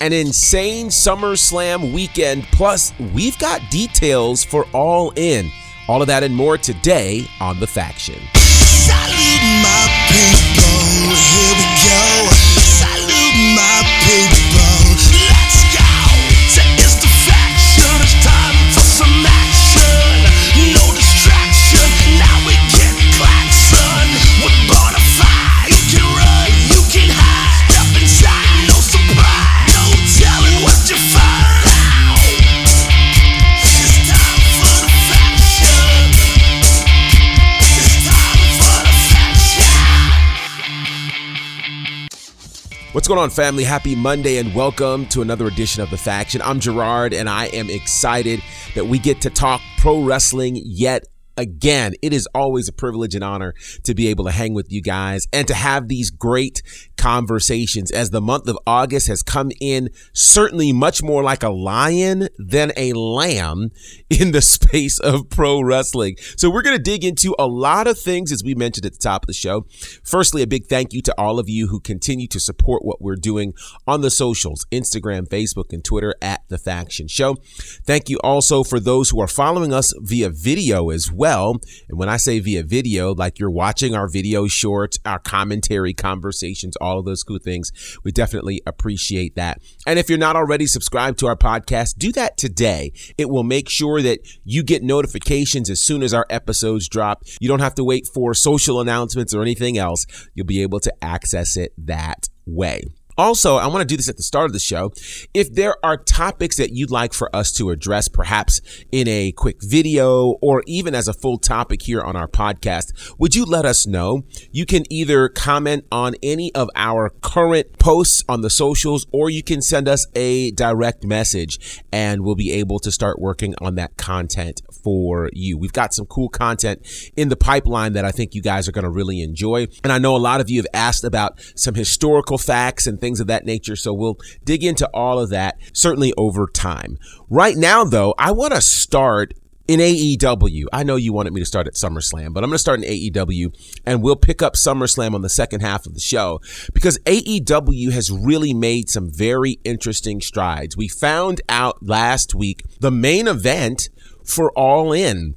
an insane SummerSlam weekend. Plus, we've got details for All In. All of that and more today on The Faction. What's going on, family? Happy Monday and welcome to another edition of The Faction. I'm Gerard and I am excited that we get to talk pro wrestling yet again. It is always a privilege and honor to be able to hang with you guys and to have these great conversations as the month of August has come in certainly much more like a lion than a lamb in the space of pro wrestling. So we're going to dig into a lot of things as we mentioned at the top of the show. Firstly, a big thank you to all of you who continue to support what we're doing on the socials, Instagram, Facebook, and Twitter at The Faction Show. Thank you also for those who are following us via video as well. And when I say via video, like you're watching our video shorts, our commentary, conversations, all of those cool things, we definitely appreciate that. And if you're not already subscribed to our podcast, do that today. It will make sure that you get notifications as soon as our episodes drop. You don't have to wait for social announcements or anything else. You'll be able to access it that way. Also, I want to do this at the start of the show. If there are topics that you'd like for us to address, perhaps in a quick video or even as a full topic here on our podcast, would you let us know? You can either comment on any of our current posts on the socials or you can send us a direct message and we'll be able to start working on that content for you. We've got some cool content in the pipeline that I think you guys are going to really enjoy. And I know a lot of you have asked about some historical facts and things of that nature. So we'll dig into all of that certainly over time. Right now, though, I want to start in AEW. I know you wanted me to start at SummerSlam, but I'm going to start in AEW and we'll pick up SummerSlam on the second half of the show because AEW has really made some very interesting strides. We found out last week the main event for All In.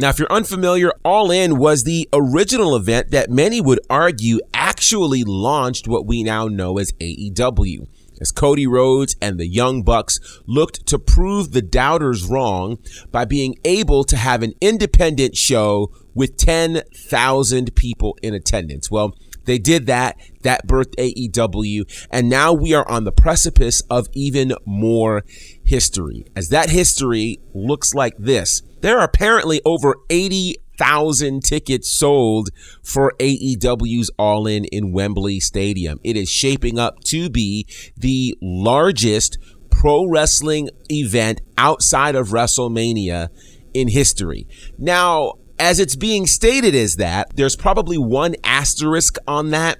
Now, if you're unfamiliar, All In was the original event that many would argue actually launched what we now know as AEW. As Cody Rhodes and the Young Bucks looked to prove the doubters wrong by being able to have an independent show with 10,000 people in attendance. Well, they did that. That birthed AEW. And now we are on the precipice of even more history. As that history looks like this, there are apparently over 80,000 tickets sold for AEW's All In in Wembley Stadium. It is shaping up to be the largest pro wrestling event outside of WrestleMania in history. Now, as it's being stated is that, there's probably one asterisk on that.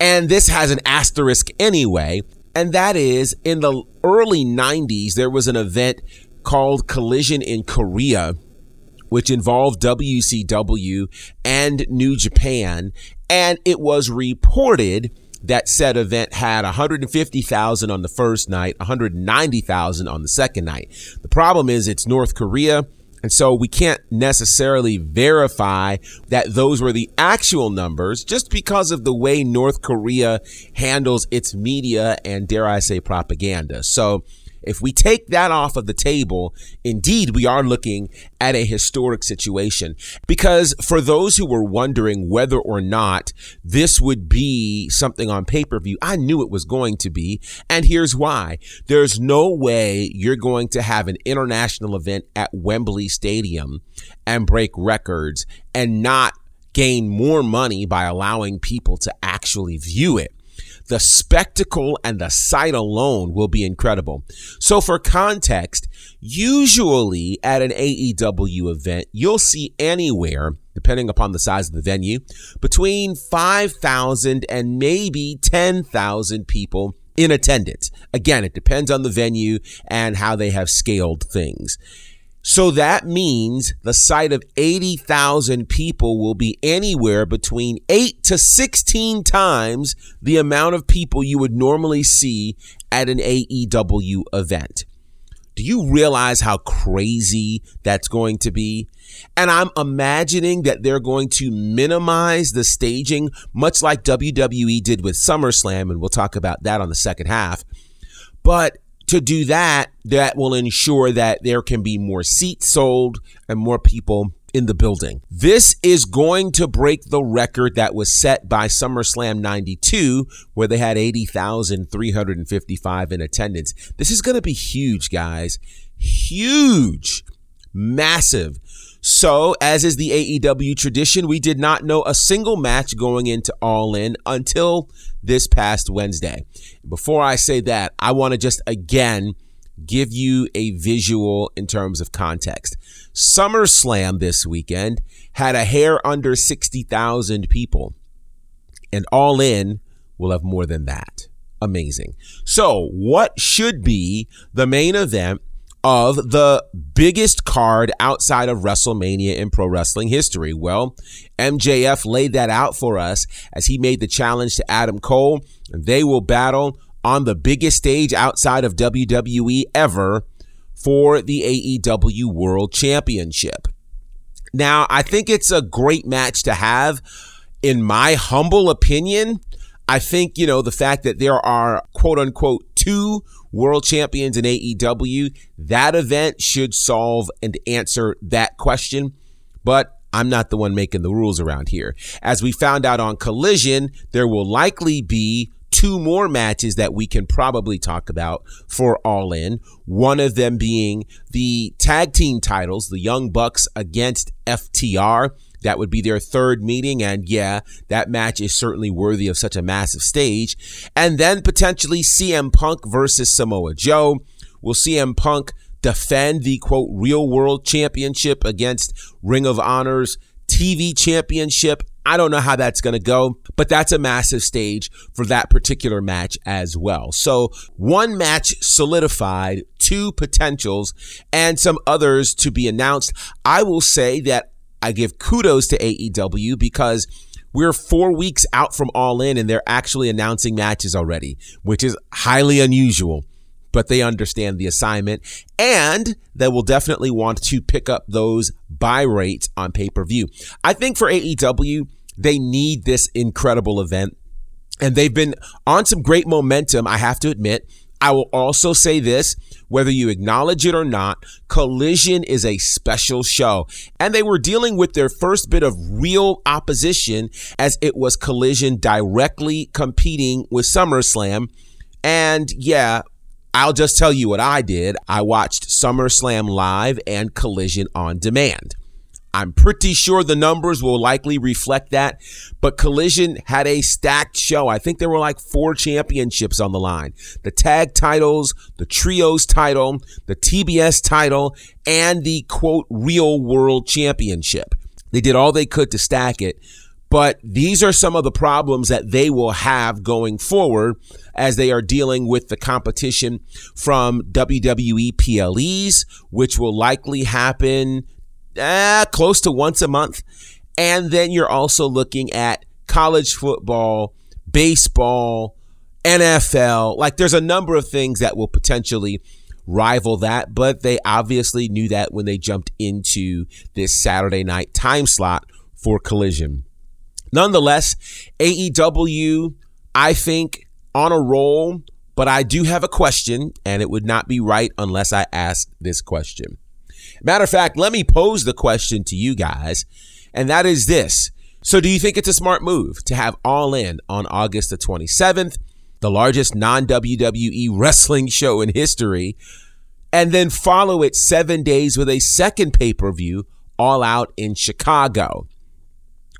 And this has an asterisk anyway. And that is in the early 90s, there was an event called Collision in Korea, which involved WCW and New Japan. And it was reported that said event had 150,000 on the first night, 190,000 on the second night. The problem is it's North Korea. And so we can't necessarily verify that those were the actual numbers just because of the way North Korea handles its media and dare I say propaganda. So if we take that off of the table, indeed, we are looking at a historic situation. Because for those who were wondering whether or not this would be something on pay per view, I knew it was going to be. And here's why there's no way you're going to have an international event at Wembley Stadium and break records and not gain more money by allowing people to actually view it the spectacle and the sight alone will be incredible. So for context, usually at an AEW event, you'll see anywhere, depending upon the size of the venue, between 5,000 and maybe 10,000 people in attendance. Again, it depends on the venue and how they have scaled things. So that means the sight of 80,000 people will be anywhere between 8 to 16 times the amount of people you would normally see at an AEW event. Do you realize how crazy that's going to be? And I'm imagining that they're going to minimize the staging, much like WWE did with SummerSlam, and we'll talk about that on the second half. But to do that, that will ensure that there can be more seats sold and more people in the building. This is going to break the record that was set by SummerSlam 92, where they had 80,355 in attendance. This is going to be huge, guys. Huge. Massive. So, as is the AEW tradition, we did not know a single match going into All In until this past Wednesday. Before I say that, I want to just again give you a visual in terms of context. SummerSlam this weekend had a hair under 60,000 people, and All In will have more than that. Amazing. So, what should be the main event of the biggest card outside of WrestleMania in pro wrestling history? Well, MJF laid that out for us as he made the challenge to Adam Cole, and they will battle on the biggest stage outside of WWE ever for the AEW World Championship. Now, I think it's a great match to have. In my humble opinion, I think, you know, the fact that there are quote unquote two world champions in AEW, that event should solve and answer that question. But I'm not the one making the rules around here. As we found out on Collision, there will likely be two more matches that we can probably talk about for All In. One of them being the tag team titles, the Young Bucks against FTR. That would be their third meeting. And yeah, that match is certainly worthy of such a massive stage. And then potentially CM Punk versus Samoa Joe. Will CM Punk defend the quote real world championship against Ring of Honor's TV championship? I don't know how that's going to go, but that's a massive stage for that particular match as well. So one match solidified, two potentials, and some others to be announced. I will say that I give kudos to AEW because we're four weeks out from All In and they're actually announcing matches already, which is highly unusual. But they understand the assignment and they will definitely want to pick up those buy rates on pay per view. I think for AEW, they need this incredible event and they've been on some great momentum, I have to admit. I will also say this whether you acknowledge it or not, Collision is a special show. And they were dealing with their first bit of real opposition as it was Collision directly competing with SummerSlam. And yeah, I'll just tell you what I did. I watched SummerSlam live and Collision on demand. I'm pretty sure the numbers will likely reflect that. But Collision had a stacked show. I think there were like four championships on the line the tag titles, the trios title, the TBS title, and the quote real world championship. They did all they could to stack it. But these are some of the problems that they will have going forward as they are dealing with the competition from WWE PLEs, which will likely happen uh, close to once a month. And then you're also looking at college football, baseball, NFL. Like there's a number of things that will potentially rival that, but they obviously knew that when they jumped into this Saturday night time slot for collision. Nonetheless, AEW, I think, on a roll, but I do have a question, and it would not be right unless I ask this question. Matter of fact, let me pose the question to you guys, and that is this. So, do you think it's a smart move to have All In on August the 27th, the largest non WWE wrestling show in history, and then follow it seven days with a second pay per view, All Out in Chicago?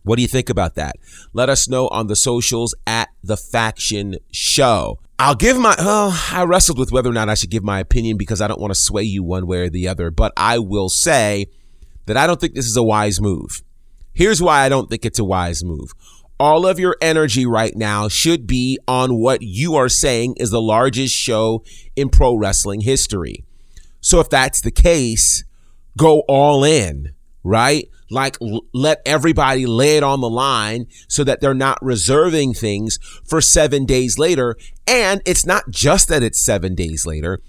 What do you think about that? Let us know on the socials at The Faction Show. I'll give my, oh, I wrestled with whether or not I should give my opinion because I don't want to sway you one way or the other, but I will say that I don't think this is a wise move. Here's why I don't think it's a wise move. All of your energy right now should be on what you are saying is the largest show in pro wrestling history. So if that's the case, go all in right? Like l- let everybody lay it on the line so that they're not reserving things for seven days later. And it's not just that it's seven days later.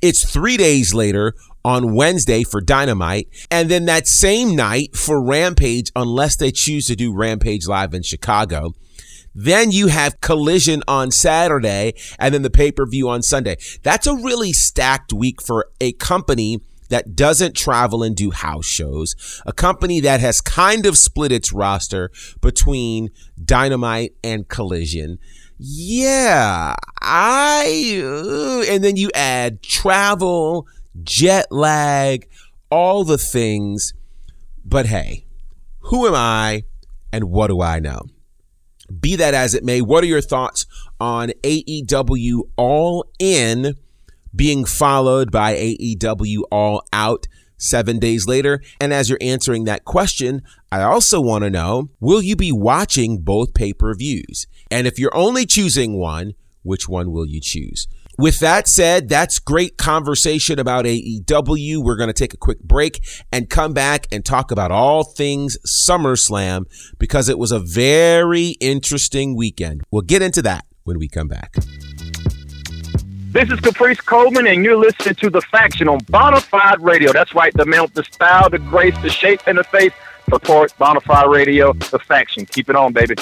It's three days later on Wednesday for Dynamite, and then that same night for Rampage, unless they choose to do Rampage live in Chicago. Then you have Collision on Saturday, and then the pay per view on Sunday. That's a really stacked week for a company that doesn't travel and do house shows, a company that has kind of split its roster between Dynamite and Collision. Yeah, I, and then you add travel, jet lag, all the things. But hey, who am I and what do I know? Be that as it may, what are your thoughts on AEW All In being followed by AEW All Out seven days later? And as you're answering that question, I also want to know will you be watching both pay per views? And if you're only choosing one, which one will you choose? With that said, that's great conversation about AEW. We're going to take a quick break and come back and talk about all things SummerSlam because it was a very interesting weekend. We'll get into that when we come back. This is Caprice Coleman, and you're listening to The Faction on Bonafide Radio. That's right, the mount, the style, the grace, the shape, and the face. Support Bonafide Radio, The Faction. Keep it on, baby.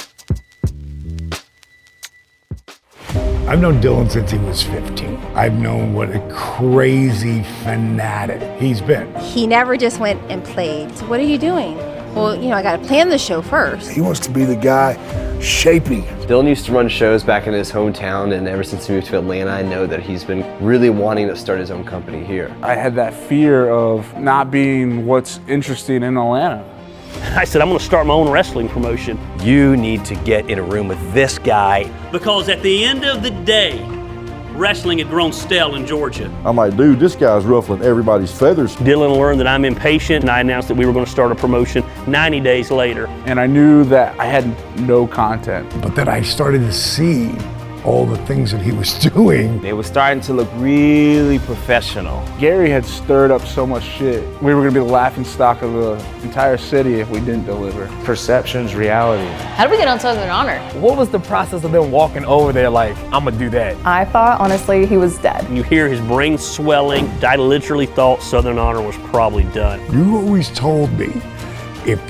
I've known Dylan since he was 15. I've known what a crazy fanatic he's been. He never just went and played. So what are you doing? Well, you know, I got to plan the show first. He wants to be the guy shaping. Dylan used to run shows back in his hometown, and ever since he moved to Atlanta, I know that he's been really wanting to start his own company here. I had that fear of not being what's interesting in Atlanta. I said, I'm going to start my own wrestling promotion. You need to get in a room with this guy. Because at the end of the day, wrestling had grown stale in Georgia. I'm like, dude, this guy's ruffling everybody's feathers. Dylan learned that I'm impatient, and I announced that we were going to start a promotion 90 days later. And I knew that I had no content. But then I started to see all the things that he was doing. It was starting to look really professional. Gary had stirred up so much shit. We were going to be the laughing stock of the entire city if we didn't deliver. Perception's reality. How did we get on Southern Honor? What was the process of them walking over there like, I'm gonna do that? I thought, honestly, he was dead. You hear his brain swelling. I literally thought Southern Honor was probably done. You always told me if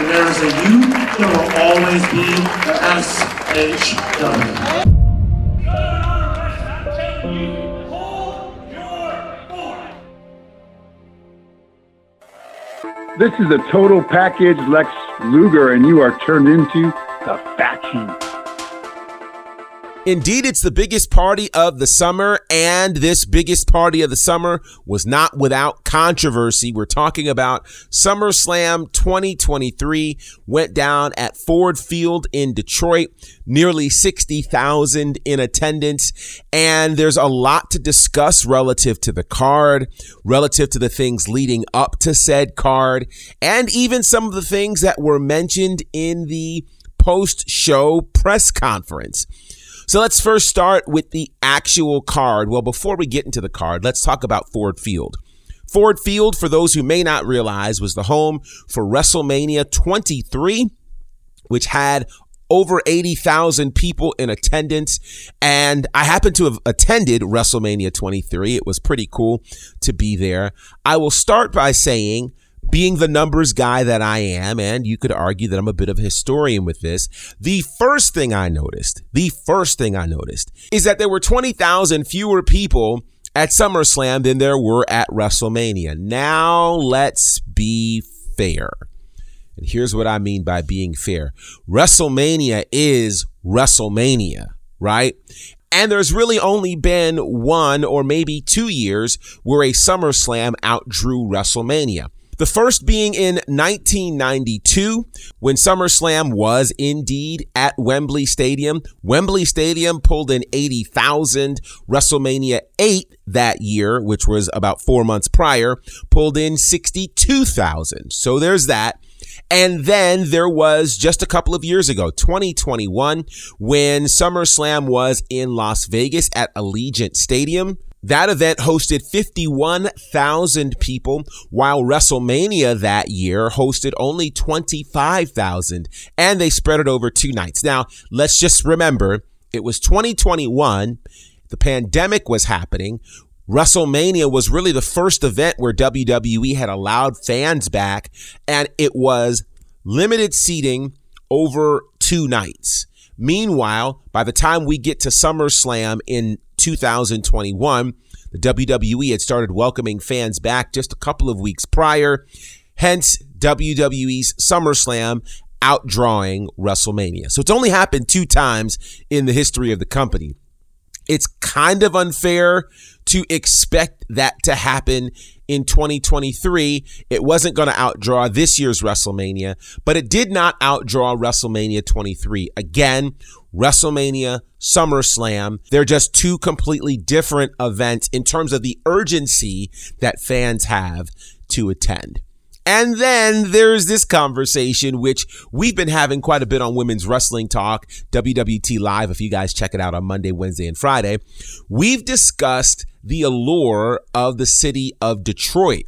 and there's a you, there will always be the SHW. This is a total package Lex Luger, and you are turned into the faction. Indeed, it's the biggest party of the summer, and this biggest party of the summer was not without controversy. We're talking about SummerSlam 2023 went down at Ford Field in Detroit, nearly 60,000 in attendance, and there's a lot to discuss relative to the card, relative to the things leading up to said card, and even some of the things that were mentioned in the post-show press conference. So let's first start with the actual card. Well, before we get into the card, let's talk about Ford Field. Ford Field, for those who may not realize, was the home for WrestleMania 23, which had over 80,000 people in attendance. And I happened to have attended WrestleMania 23. It was pretty cool to be there. I will start by saying being the numbers guy that I am, and you could argue that I'm a bit of a historian with this, the first thing I noticed, the first thing I noticed is that there were 20,000 fewer people at SummerSlam than there were at WrestleMania. Now let's be fair. And here's what I mean by being fair WrestleMania is WrestleMania, right? And there's really only been one or maybe two years where a SummerSlam outdrew WrestleMania. The first being in 1992 when SummerSlam was indeed at Wembley Stadium. Wembley Stadium pulled in 80,000. WrestleMania 8 that year, which was about four months prior, pulled in 62,000. So there's that. And then there was just a couple of years ago, 2021, when SummerSlam was in Las Vegas at Allegiant Stadium. That event hosted 51,000 people, while WrestleMania that year hosted only 25,000, and they spread it over two nights. Now, let's just remember it was 2021. The pandemic was happening. WrestleMania was really the first event where WWE had allowed fans back, and it was limited seating over two nights. Meanwhile, by the time we get to SummerSlam in 2021, the WWE had started welcoming fans back just a couple of weeks prior. Hence, WWE's SummerSlam outdrawing WrestleMania. So it's only happened two times in the history of the company. It's kind of unfair to expect that to happen in 2023. It wasn't going to outdraw this year's WrestleMania, but it did not outdraw WrestleMania 23. Again, WrestleMania, SummerSlam, they're just two completely different events in terms of the urgency that fans have to attend. And then there's this conversation, which we've been having quite a bit on Women's Wrestling Talk, WWT Live, if you guys check it out on Monday, Wednesday, and Friday. We've discussed the allure of the city of Detroit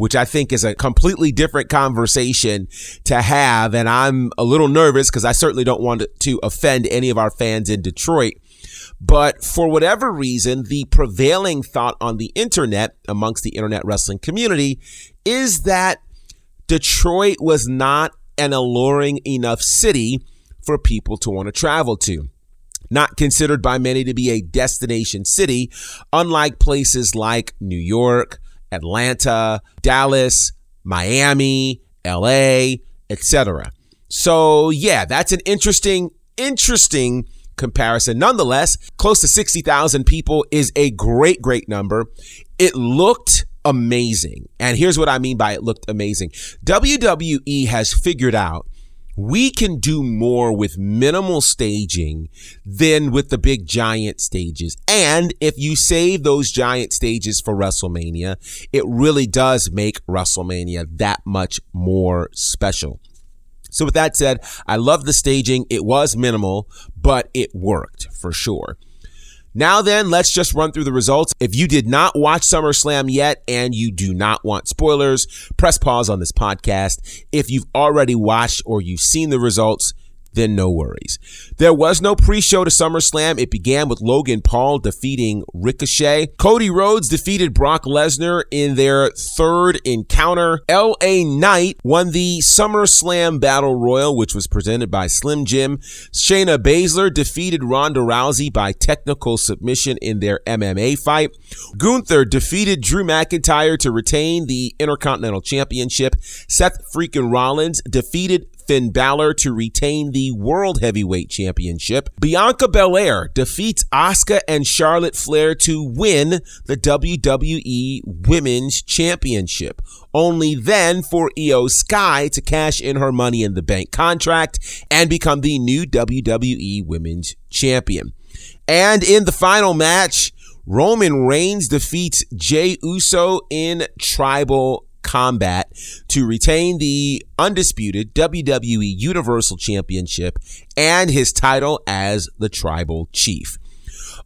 which I think is a completely different conversation to have. And I'm a little nervous because I certainly don't want to offend any of our fans in Detroit. But for whatever reason, the prevailing thought on the internet amongst the internet wrestling community is that Detroit was not an alluring enough city for people to want to travel to. Not considered by many to be a destination city, unlike places like New York, Atlanta, Dallas, Miami, LA, etc. So, yeah, that's an interesting, interesting comparison. Nonetheless, close to 60,000 people is a great, great number. It looked amazing. And here's what I mean by it looked amazing. WWE has figured out we can do more with minimal staging than with the big giant stages. And if you save those giant stages for WrestleMania, it really does make WrestleMania that much more special. So with that said, I love the staging. It was minimal, but it worked for sure. Now then, let's just run through the results. If you did not watch SummerSlam yet and you do not want spoilers, press pause on this podcast. If you've already watched or you've seen the results, then no worries. There was no pre-show to SummerSlam. It began with Logan Paul defeating Ricochet. Cody Rhodes defeated Brock Lesnar in their third encounter. LA Knight won the SummerSlam Battle Royal, which was presented by Slim Jim. Shayna Baszler defeated Ronda Rousey by technical submission in their MMA fight. Gunther defeated Drew McIntyre to retain the Intercontinental Championship. Seth freaking Rollins defeated Finn Balor to retain the World Heavyweight Championship. Bianca Belair defeats Asuka and Charlotte Flair to win the WWE Women's Championship. Only then for Iyo Sky to cash in her Money in the Bank contract and become the new WWE Women's Champion. And in the final match, Roman Reigns defeats Jey Uso in tribal combat to retain the undisputed WWE Universal Championship and his title as the tribal chief.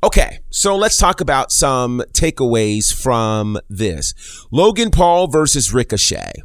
Okay, so let's talk about some takeaways from this. Logan Paul versus Ricochet.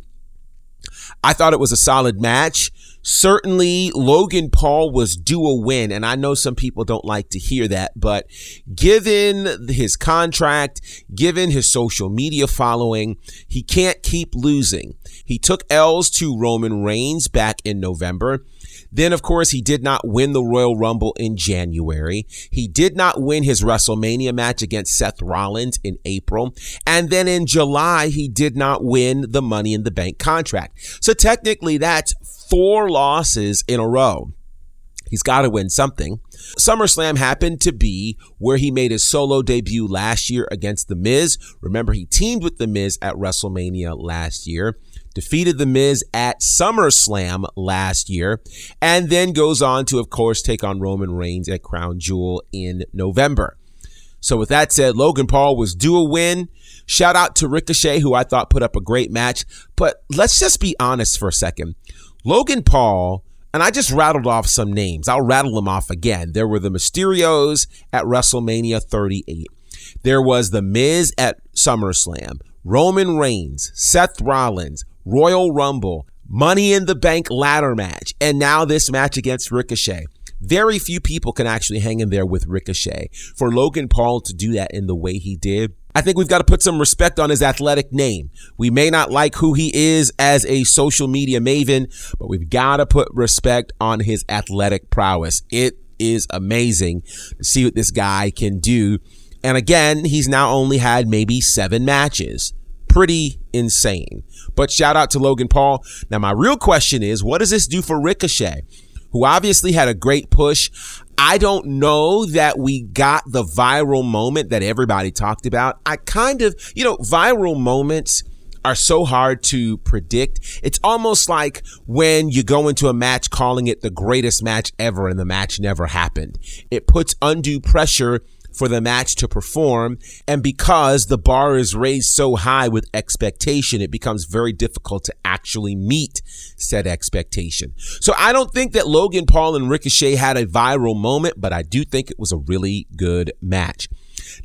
I thought it was a solid match. Certainly, Logan Paul was due a win, and I know some people don't like to hear that, but given his contract, given his social media following, he can't keep losing. He took L's to Roman Reigns back in November. Then, of course, he did not win the Royal Rumble in January. He did not win his WrestleMania match against Seth Rollins in April. And then in July, he did not win the Money in the Bank contract. So technically, that's four losses in a row. He's got to win something. SummerSlam happened to be where he made his solo debut last year against The Miz. Remember, he teamed with The Miz at WrestleMania last year defeated The Miz at SummerSlam last year, and then goes on to, of course, take on Roman Reigns at Crown Jewel in November. So, with that said, Logan Paul was due a win. Shout out to Ricochet, who I thought put up a great match. But let's just be honest for a second. Logan Paul, and I just rattled off some names. I'll rattle them off again. There were the Mysterios at WrestleMania 38. There was The Miz at SummerSlam, Roman Reigns, Seth Rollins, Royal Rumble, Money in the Bank ladder match, and now this match against Ricochet. Very few people can actually hang in there with Ricochet. For Logan Paul to do that in the way he did, I think we've got to put some respect on his athletic name. We may not like who he is as a social media maven, but we've got to put respect on his athletic prowess. It is amazing to see what this guy can do. And again, he's now only had maybe seven matches. Pretty insane. But shout out to Logan Paul. Now, my real question is, what does this do for Ricochet, who obviously had a great push? I don't know that we got the viral moment that everybody talked about. I kind of, you know, viral moments are so hard to predict. It's almost like when you go into a match calling it the greatest match ever and the match never happened. It puts undue pressure for the match to perform. And because the bar is raised so high with expectation, it becomes very difficult to actually meet said expectation. So I don't think that Logan Paul and Ricochet had a viral moment, but I do think it was a really good match.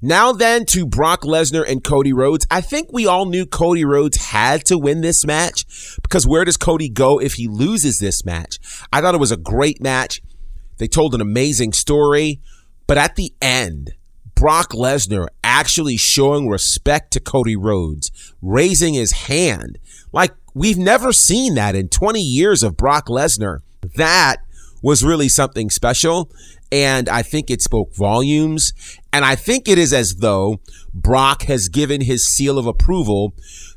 Now then to Brock Lesnar and Cody Rhodes. I think we all knew Cody Rhodes had to win this match because where does Cody go if he loses this match? I thought it was a great match. They told an amazing story, but at the end, Brock Lesnar actually showing respect to Cody Rhodes, raising his hand. Like we've never seen that in 20 years of Brock Lesnar. That was really something special. And I think it spoke volumes. And I think it is as though Brock has given his seal of approval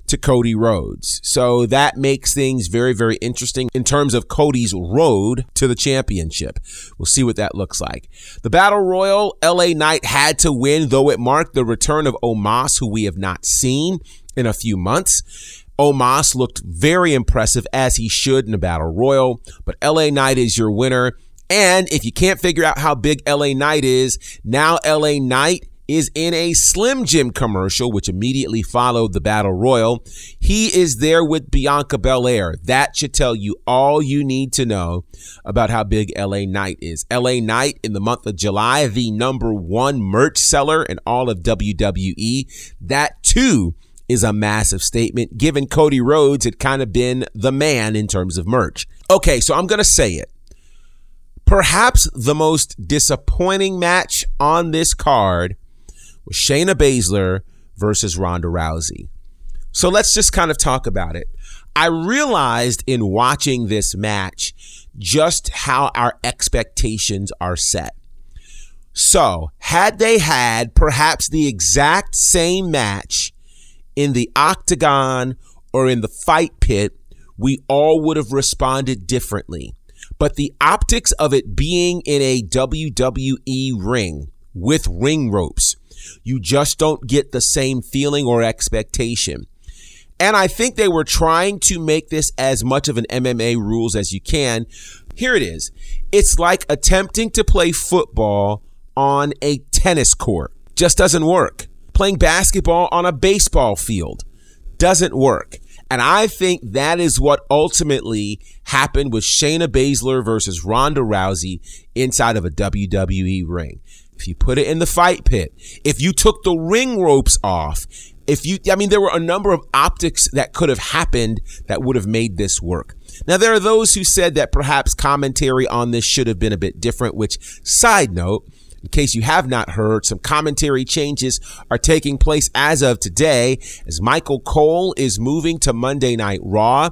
to Cody Rhodes. So that makes things very, very interesting in terms of Cody's road to the championship. We'll see what that looks like. The Battle Royal, LA Knight had to win, though it marked the return of Omos, who we have not seen in a few months. Omos looked very impressive as he should in a battle royal, but LA Knight is your winner. And if you can't figure out how big LA Knight is, now LA Knight is in a Slim Jim commercial, which immediately followed the Battle Royal. He is there with Bianca Belair. That should tell you all you need to know about how big LA Knight is. LA Knight in the month of July, the number one merch seller in all of WWE. That too is a massive statement. Given Cody Rhodes had kind of been the man in terms of merch. Okay, so I'm going to say it. Perhaps the most disappointing match on this card was Shayna Baszler versus Ronda Rousey. So let's just kind of talk about it. I realized in watching this match just how our expectations are set. So, had they had perhaps the exact same match in the octagon or in the fight pit, we all would have responded differently. But the optics of it being in a WWE ring with ring ropes, you just don't get the same feeling or expectation. And I think they were trying to make this as much of an MMA rules as you can. Here it is. It's like attempting to play football on a tennis court. Just doesn't work. Playing basketball on a baseball field doesn't work. And I think that is what ultimately happened with Shayna Baszler versus Ronda Rousey inside of a WWE ring if you put it in the fight pit, if you took the ring ropes off if you, I mean, there were a number of optics that could have happened that would have made this work. Now, there are those who said that perhaps commentary on this should have been a bit different, which, side note, in case you have not heard, some commentary changes are taking place as of today as Michael Cole is moving to Monday Night Raw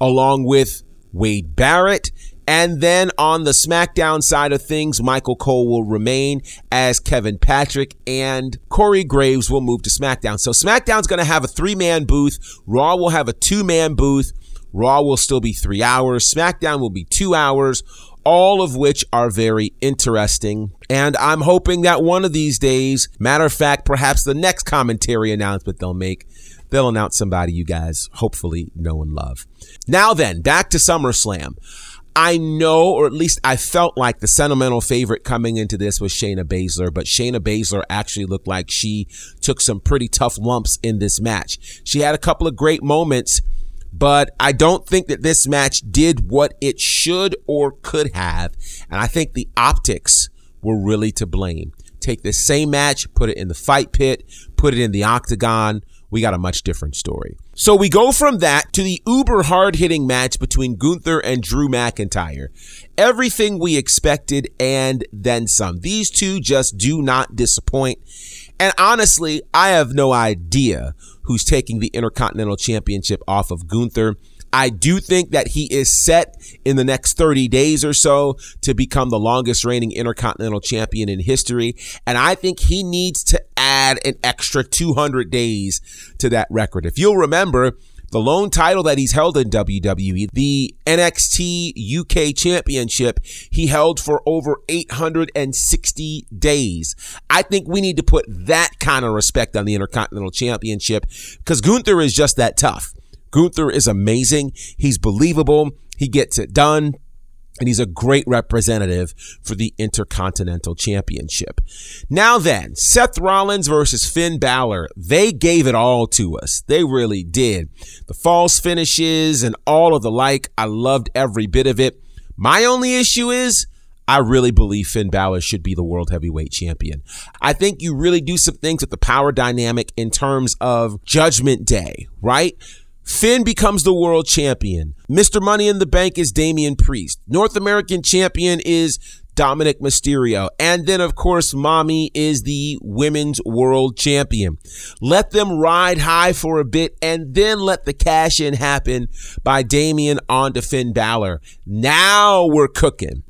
along with Wade Barrett. And then on the SmackDown side of things, Michael Cole will remain as Kevin Patrick and Corey Graves will move to SmackDown. So SmackDown's going to have a three man booth. Raw will have a two man booth. Raw will still be three hours. SmackDown will be two hours, all of which are very interesting. And I'm hoping that one of these days, matter of fact, perhaps the next commentary announcement they'll make, they'll announce somebody you guys hopefully know and love. Now then, back to SummerSlam. I know, or at least I felt like the sentimental favorite coming into this was Shayna Baszler, but Shayna Baszler actually looked like she took some pretty tough lumps in this match. She had a couple of great moments, but I don't think that this match did what it should or could have. And I think the optics were really to blame. Take this same match, put it in the fight pit, put it in the octagon. We got a much different story. So we go from that to the uber hard hitting match between Gunther and Drew McIntyre. Everything we expected and then some. These two just do not disappoint. And honestly, I have no idea who's taking the Intercontinental Championship off of Gunther. I do think that he is set in the next 30 days or so to become the longest reigning Intercontinental Champion in history. And I think he needs to add an extra 200 days to that record. If you'll remember, the lone title that he's held in WWE, the NXT UK Championship, he held for over 860 days. I think we need to put that kind of respect on the Intercontinental Championship because Gunther is just that tough. Gunther is amazing. He's believable. He gets it done. And he's a great representative for the Intercontinental Championship. Now then, Seth Rollins versus Finn Balor. They gave it all to us. They really did. The false finishes and all of the like. I loved every bit of it. My only issue is I really believe Finn Balor should be the world heavyweight champion. I think you really do some things with the power dynamic in terms of Judgment Day, right? Finn becomes the world champion. Mr. Money in the Bank is Damian Priest. North American champion is Dominic Mysterio. And then, of course, Mommy is the women's world champion. Let them ride high for a bit and then let the cash in happen by Damian onto Finn Balor. Now we're cooking.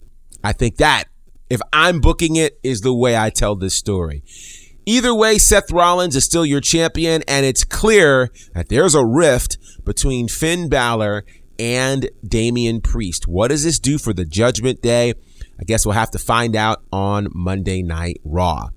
I think that, if I'm booking it, is the way I tell this story. Either way, Seth Rollins is still your champion, and it's clear that there's a rift between Finn Balor and Damian Priest. What does this do for the Judgment Day? I guess we'll have to find out on Monday Night Raw.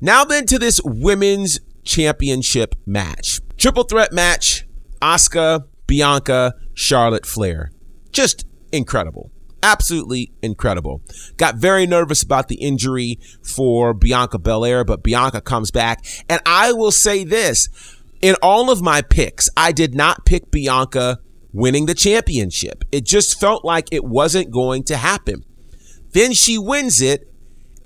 Now, then, to this women's championship match. Triple threat match Asuka, Bianca, Charlotte Flair. Just incredible absolutely incredible. Got very nervous about the injury for Bianca Belair, but Bianca comes back. And I will say this in all of my picks, I did not pick Bianca winning the championship. It just felt like it wasn't going to happen. Then she wins it.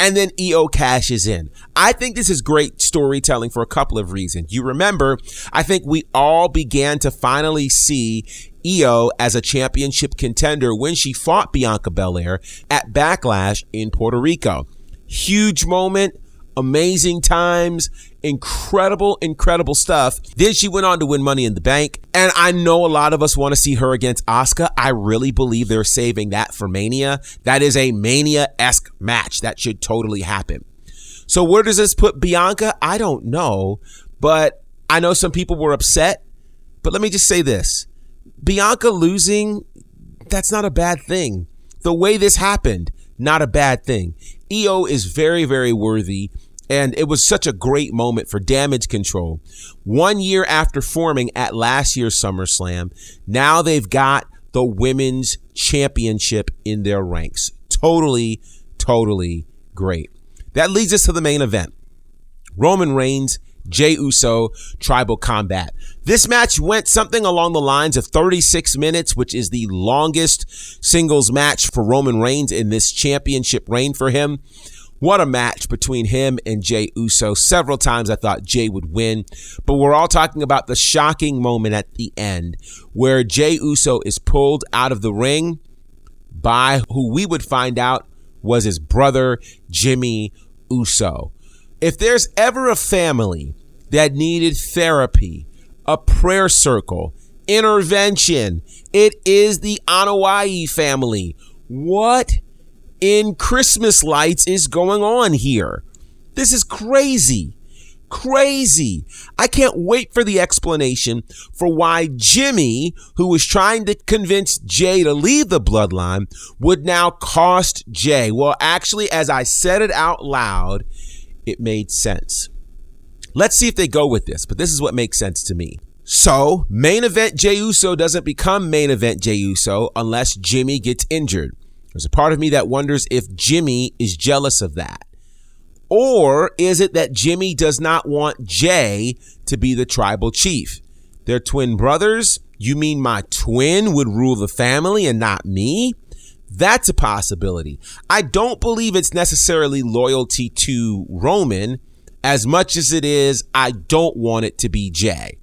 And then Iyo cashes in. I think this is great storytelling for a couple of reasons. You remember, I think we all began to finally see Iyo as a championship contender when she fought Bianca Belair at Backlash in Puerto Rico. Huge moment, amazing times, incredible, incredible stuff. Then she went on to win Money in the Bank. And I know a lot of us want to see her against Asuka. I really believe they're saving that for Mania. That is a Mania-esque match. That should totally happen. So where does this put Bianca? I don't know, but I know some people were upset. But let me just say this. Bianca losing, that's not a bad thing. The way this happened, not a bad thing. Iyo is very, very worthy. And it was such a great moment for Damage CTRL. One year after forming at last year's SummerSlam, now they've got the women's championship in their ranks. Totally, totally great. That leads us to the main event. Roman Reigns Jey Uso Tribal Combat. This match went something along the lines of 36 minutes, which is the longest singles match for Roman Reigns in this championship reign for him. What a match between him and Jey Uso. Several times I thought Jey would win, but we're all talking about the shocking moment at the end where Jey Uso is pulled out of the ring by who we would find out was his brother, Jimmy Uso. If there's ever a family that needed therapy, a prayer circle, intervention, it is the Anoa'i family. What in Christmas lights is going on here? This is crazy. Crazy. I can't wait for the explanation for why Jimmy, who was trying to convince Jey to leave the bloodline, would now cost Jey. Well, actually, as I said it out loud, it made sense. Let's see if they go with this, but this is what makes sense to me. So, main event Jey Uso doesn't become main event Jey Uso unless Jimmy gets injured. There's a part of me that wonders if Jimmy is jealous of that. Or is it that Jimmy does not want Jey to be the tribal chief? They're twin brothers. You mean my twin would rule the family and not me? That's a possibility. I don't believe it's necessarily loyalty to Roman as much as it is I don't want it to be Jey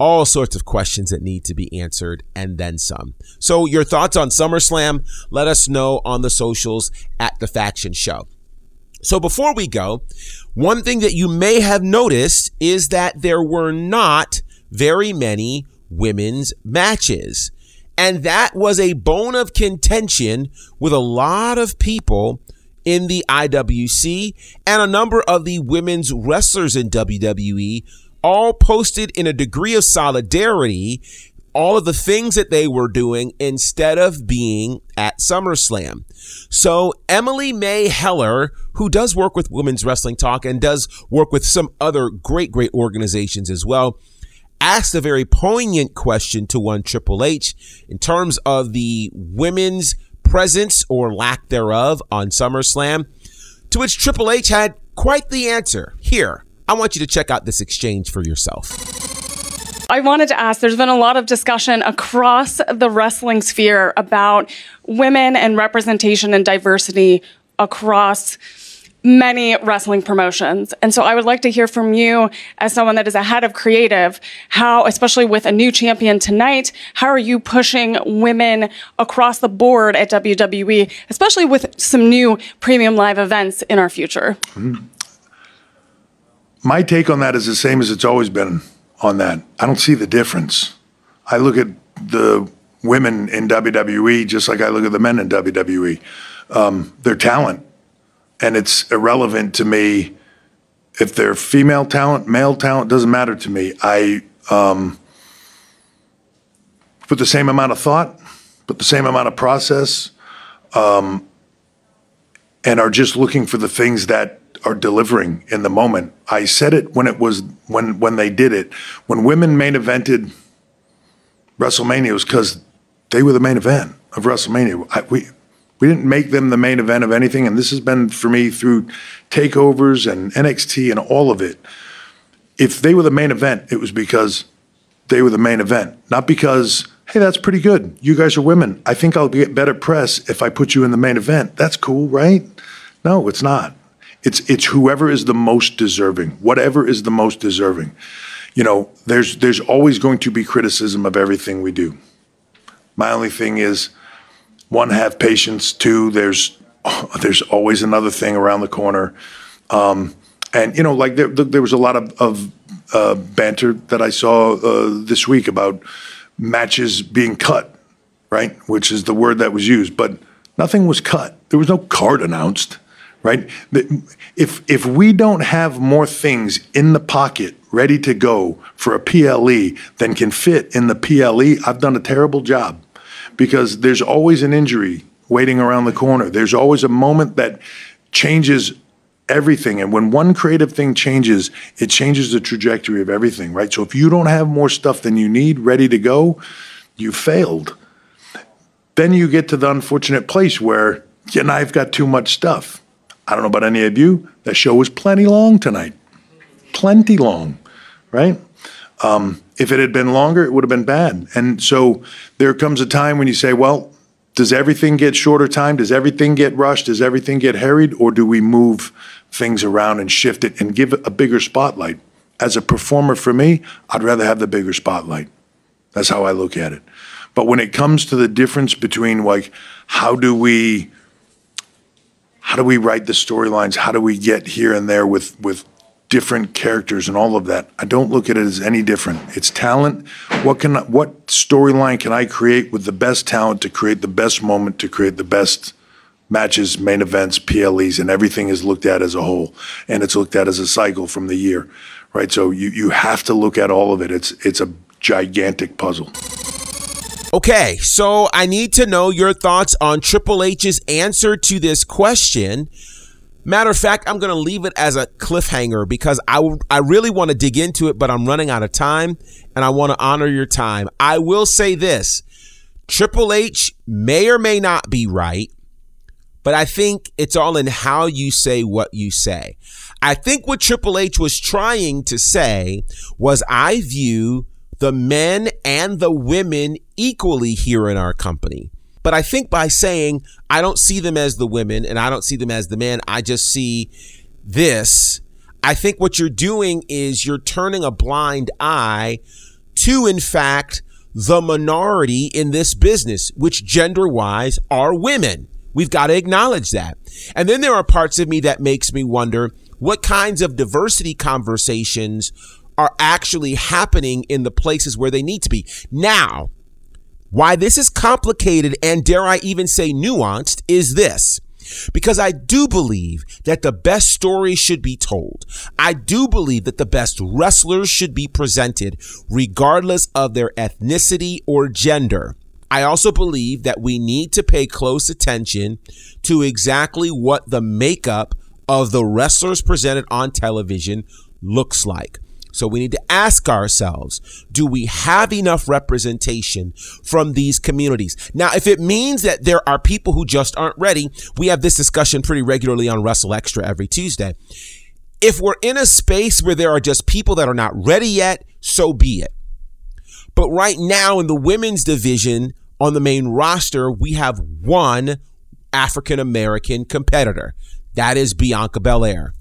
all sorts of questions that need to be answered and then some. So, your thoughts on SummerSlam, let us know on the socials at the Faction Show. So, before we go, one thing that you may have noticed is that there were not very many women's matches. And that was a bone of contention with a lot of people in the IWC and a number of the women's wrestlers in WWE all posted in a degree of solidarity all of the things that they were doing instead of being at SummerSlam. So Emily Mae Heller, who does work with Women's Wrestling Talk and does work with some other great, great organizations as well, asked a very poignant question to one Triple H in terms of the women's presence or lack thereof on SummerSlam, to which Triple H had quite the answer. Here, I want you to check out this exchange for yourself. I wanted to ask there's been a lot of discussion across the wrestling sphere about women and representation and diversity across many wrestling promotions. And so I would like to hear from you as someone that is a head of creative, how, especially with a new champion tonight, how are you pushing women across the board at WWE, especially with some new premium live events in our future? Mm-hmm my take on that is the same as it's always been on that. I don't see the difference. I look at the women in WWE just like I look at the men in WWE. Um, they're talent, and it's irrelevant to me if they're female talent, male talent. Doesn't matter to me. I um, put the same amount of thought, put the same amount of process, um, and are just looking for the things that are delivering in the moment. I said it when it was when when they did it. When women main evented WrestleMania was because they were the main event of WrestleMania. I, we we didn't make them the main event of anything, and this has been for me through takeovers and NXT and all of it. If they were the main event, it was because they were the main event, not because hey, that's pretty good. You guys are women. I think I'll get better press if I put you in the main event. That's cool, right? No, it's not. It's it's whoever is the most deserving, whatever is the most deserving. You know, there's there's always going to be criticism of everything we do. My only thing is, one, have patience. Two, there's there's always another thing around the corner. Um, and you know, like there, there was a lot of, of uh, banter that I saw uh, this week about matches being cut, right? Which is the word that was used, but nothing was cut. There was no card announced right? If if we don't have more things in the pocket ready to go for a PLE than can fit in the PLE, I've done a terrible job because there's always an injury waiting around the corner. There's always a moment that changes everything and when one creative thing changes, it changes the trajectory of everything, right? So if you don't have more stuff than you need ready to go, you failed. Then you get to the unfortunate place where you know, I've got too much stuff I don't know about any of you. That show was plenty long tonight. Plenty long, right? Um, if it had been longer, it would have been bad. And so there comes a time when you say, well, does everything get shorter time? Does everything get rushed? Does everything get harried? Or do we move things around and shift it and give it a bigger spotlight? As a performer, for me, I'd rather have the bigger spotlight. That's how I look at it. But when it comes to the difference between like how do we how do we write the storylines? How do we get here and there with with different characters and all of that? I don't look at it as any different. It's talent. What can what storyline can I create with the best talent to create the best moment to create the best matches, main events, PLEs, and everything is looked at as a whole, and it's looked at as a cycle from the year, right? So you you have to look at all of it. It's it's a gigantic puzzle. Okay, so I need to know your thoughts on Triple H's answer to this question. Matter of fact, I'm going to leave it as a cliffhanger because I, I really want to dig into it, but I'm running out of time and I want to honor your time. I will say this Triple H may or may not be right, but I think it's all in how you say what you say. I think what Triple H was trying to say was I view the men and the women equally here in our company. But I think by saying I don't see them as the women and I don't see them as the men, I just see this. I think what you're doing is you're turning a blind eye to, in fact, the minority in this business, which gender wise are women. We've got to acknowledge that. And then there are parts of me that makes me wonder what kinds of diversity conversations are actually happening in the places where they need to be. Now, why this is complicated and dare I even say nuanced is this. Because I do believe that the best story should be told. I do believe that the best wrestlers should be presented regardless of their ethnicity or gender. I also believe that we need to pay close attention to exactly what the makeup of the wrestlers presented on television looks like. So we need to ask ourselves, do we have enough representation from these communities? Now, if it means that there are people who just aren't ready, we have this discussion pretty regularly on Russell Extra every Tuesday. If we're in a space where there are just people that are not ready yet, so be it. But right now in the women's division on the main roster, we have one African American competitor. That is Bianca Belair.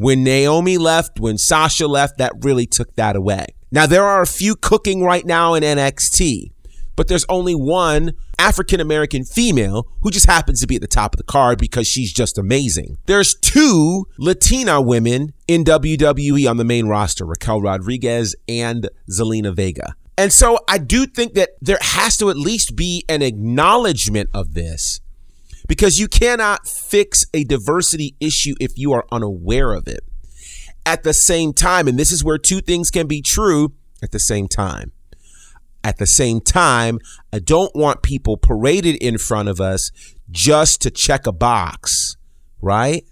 When Naomi left, when Sasha left, that really took that away. Now, there are a few cooking right now in NXT, but there's only one African American female who just happens to be at the top of the card because she's just amazing. There's two Latina women in WWE on the main roster Raquel Rodriguez and Zelina Vega. And so I do think that there has to at least be an acknowledgement of this because you cannot fix a diversity issue if you are unaware of it. At the same time, and this is where two things can be true at the same time. At the same time, I don't want people paraded in front of us just to check a box, right?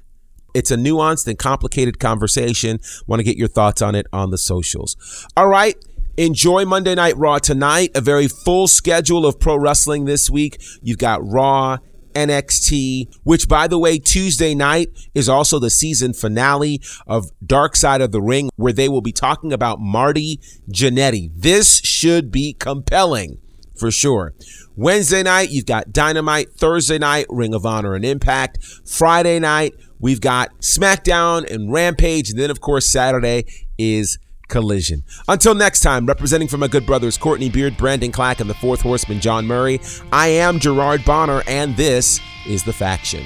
It's a nuanced and complicated conversation. Want to get your thoughts on it on the socials. All right. Enjoy Monday Night Raw tonight. A very full schedule of pro wrestling this week. You've got Raw NXT, which by the way, Tuesday night is also the season finale of Dark Side of the Ring, where they will be talking about Marty Jannetty. This should be compelling for sure. Wednesday night, you've got Dynamite. Thursday night, Ring of Honor and Impact. Friday night, we've got SmackDown and Rampage. And then, of course, Saturday is collision. Until next time, representing for my good brothers Courtney Beard, Brandon Clack, and the fourth horseman John Murray, I am Gerard Bonner, and this is The Faction.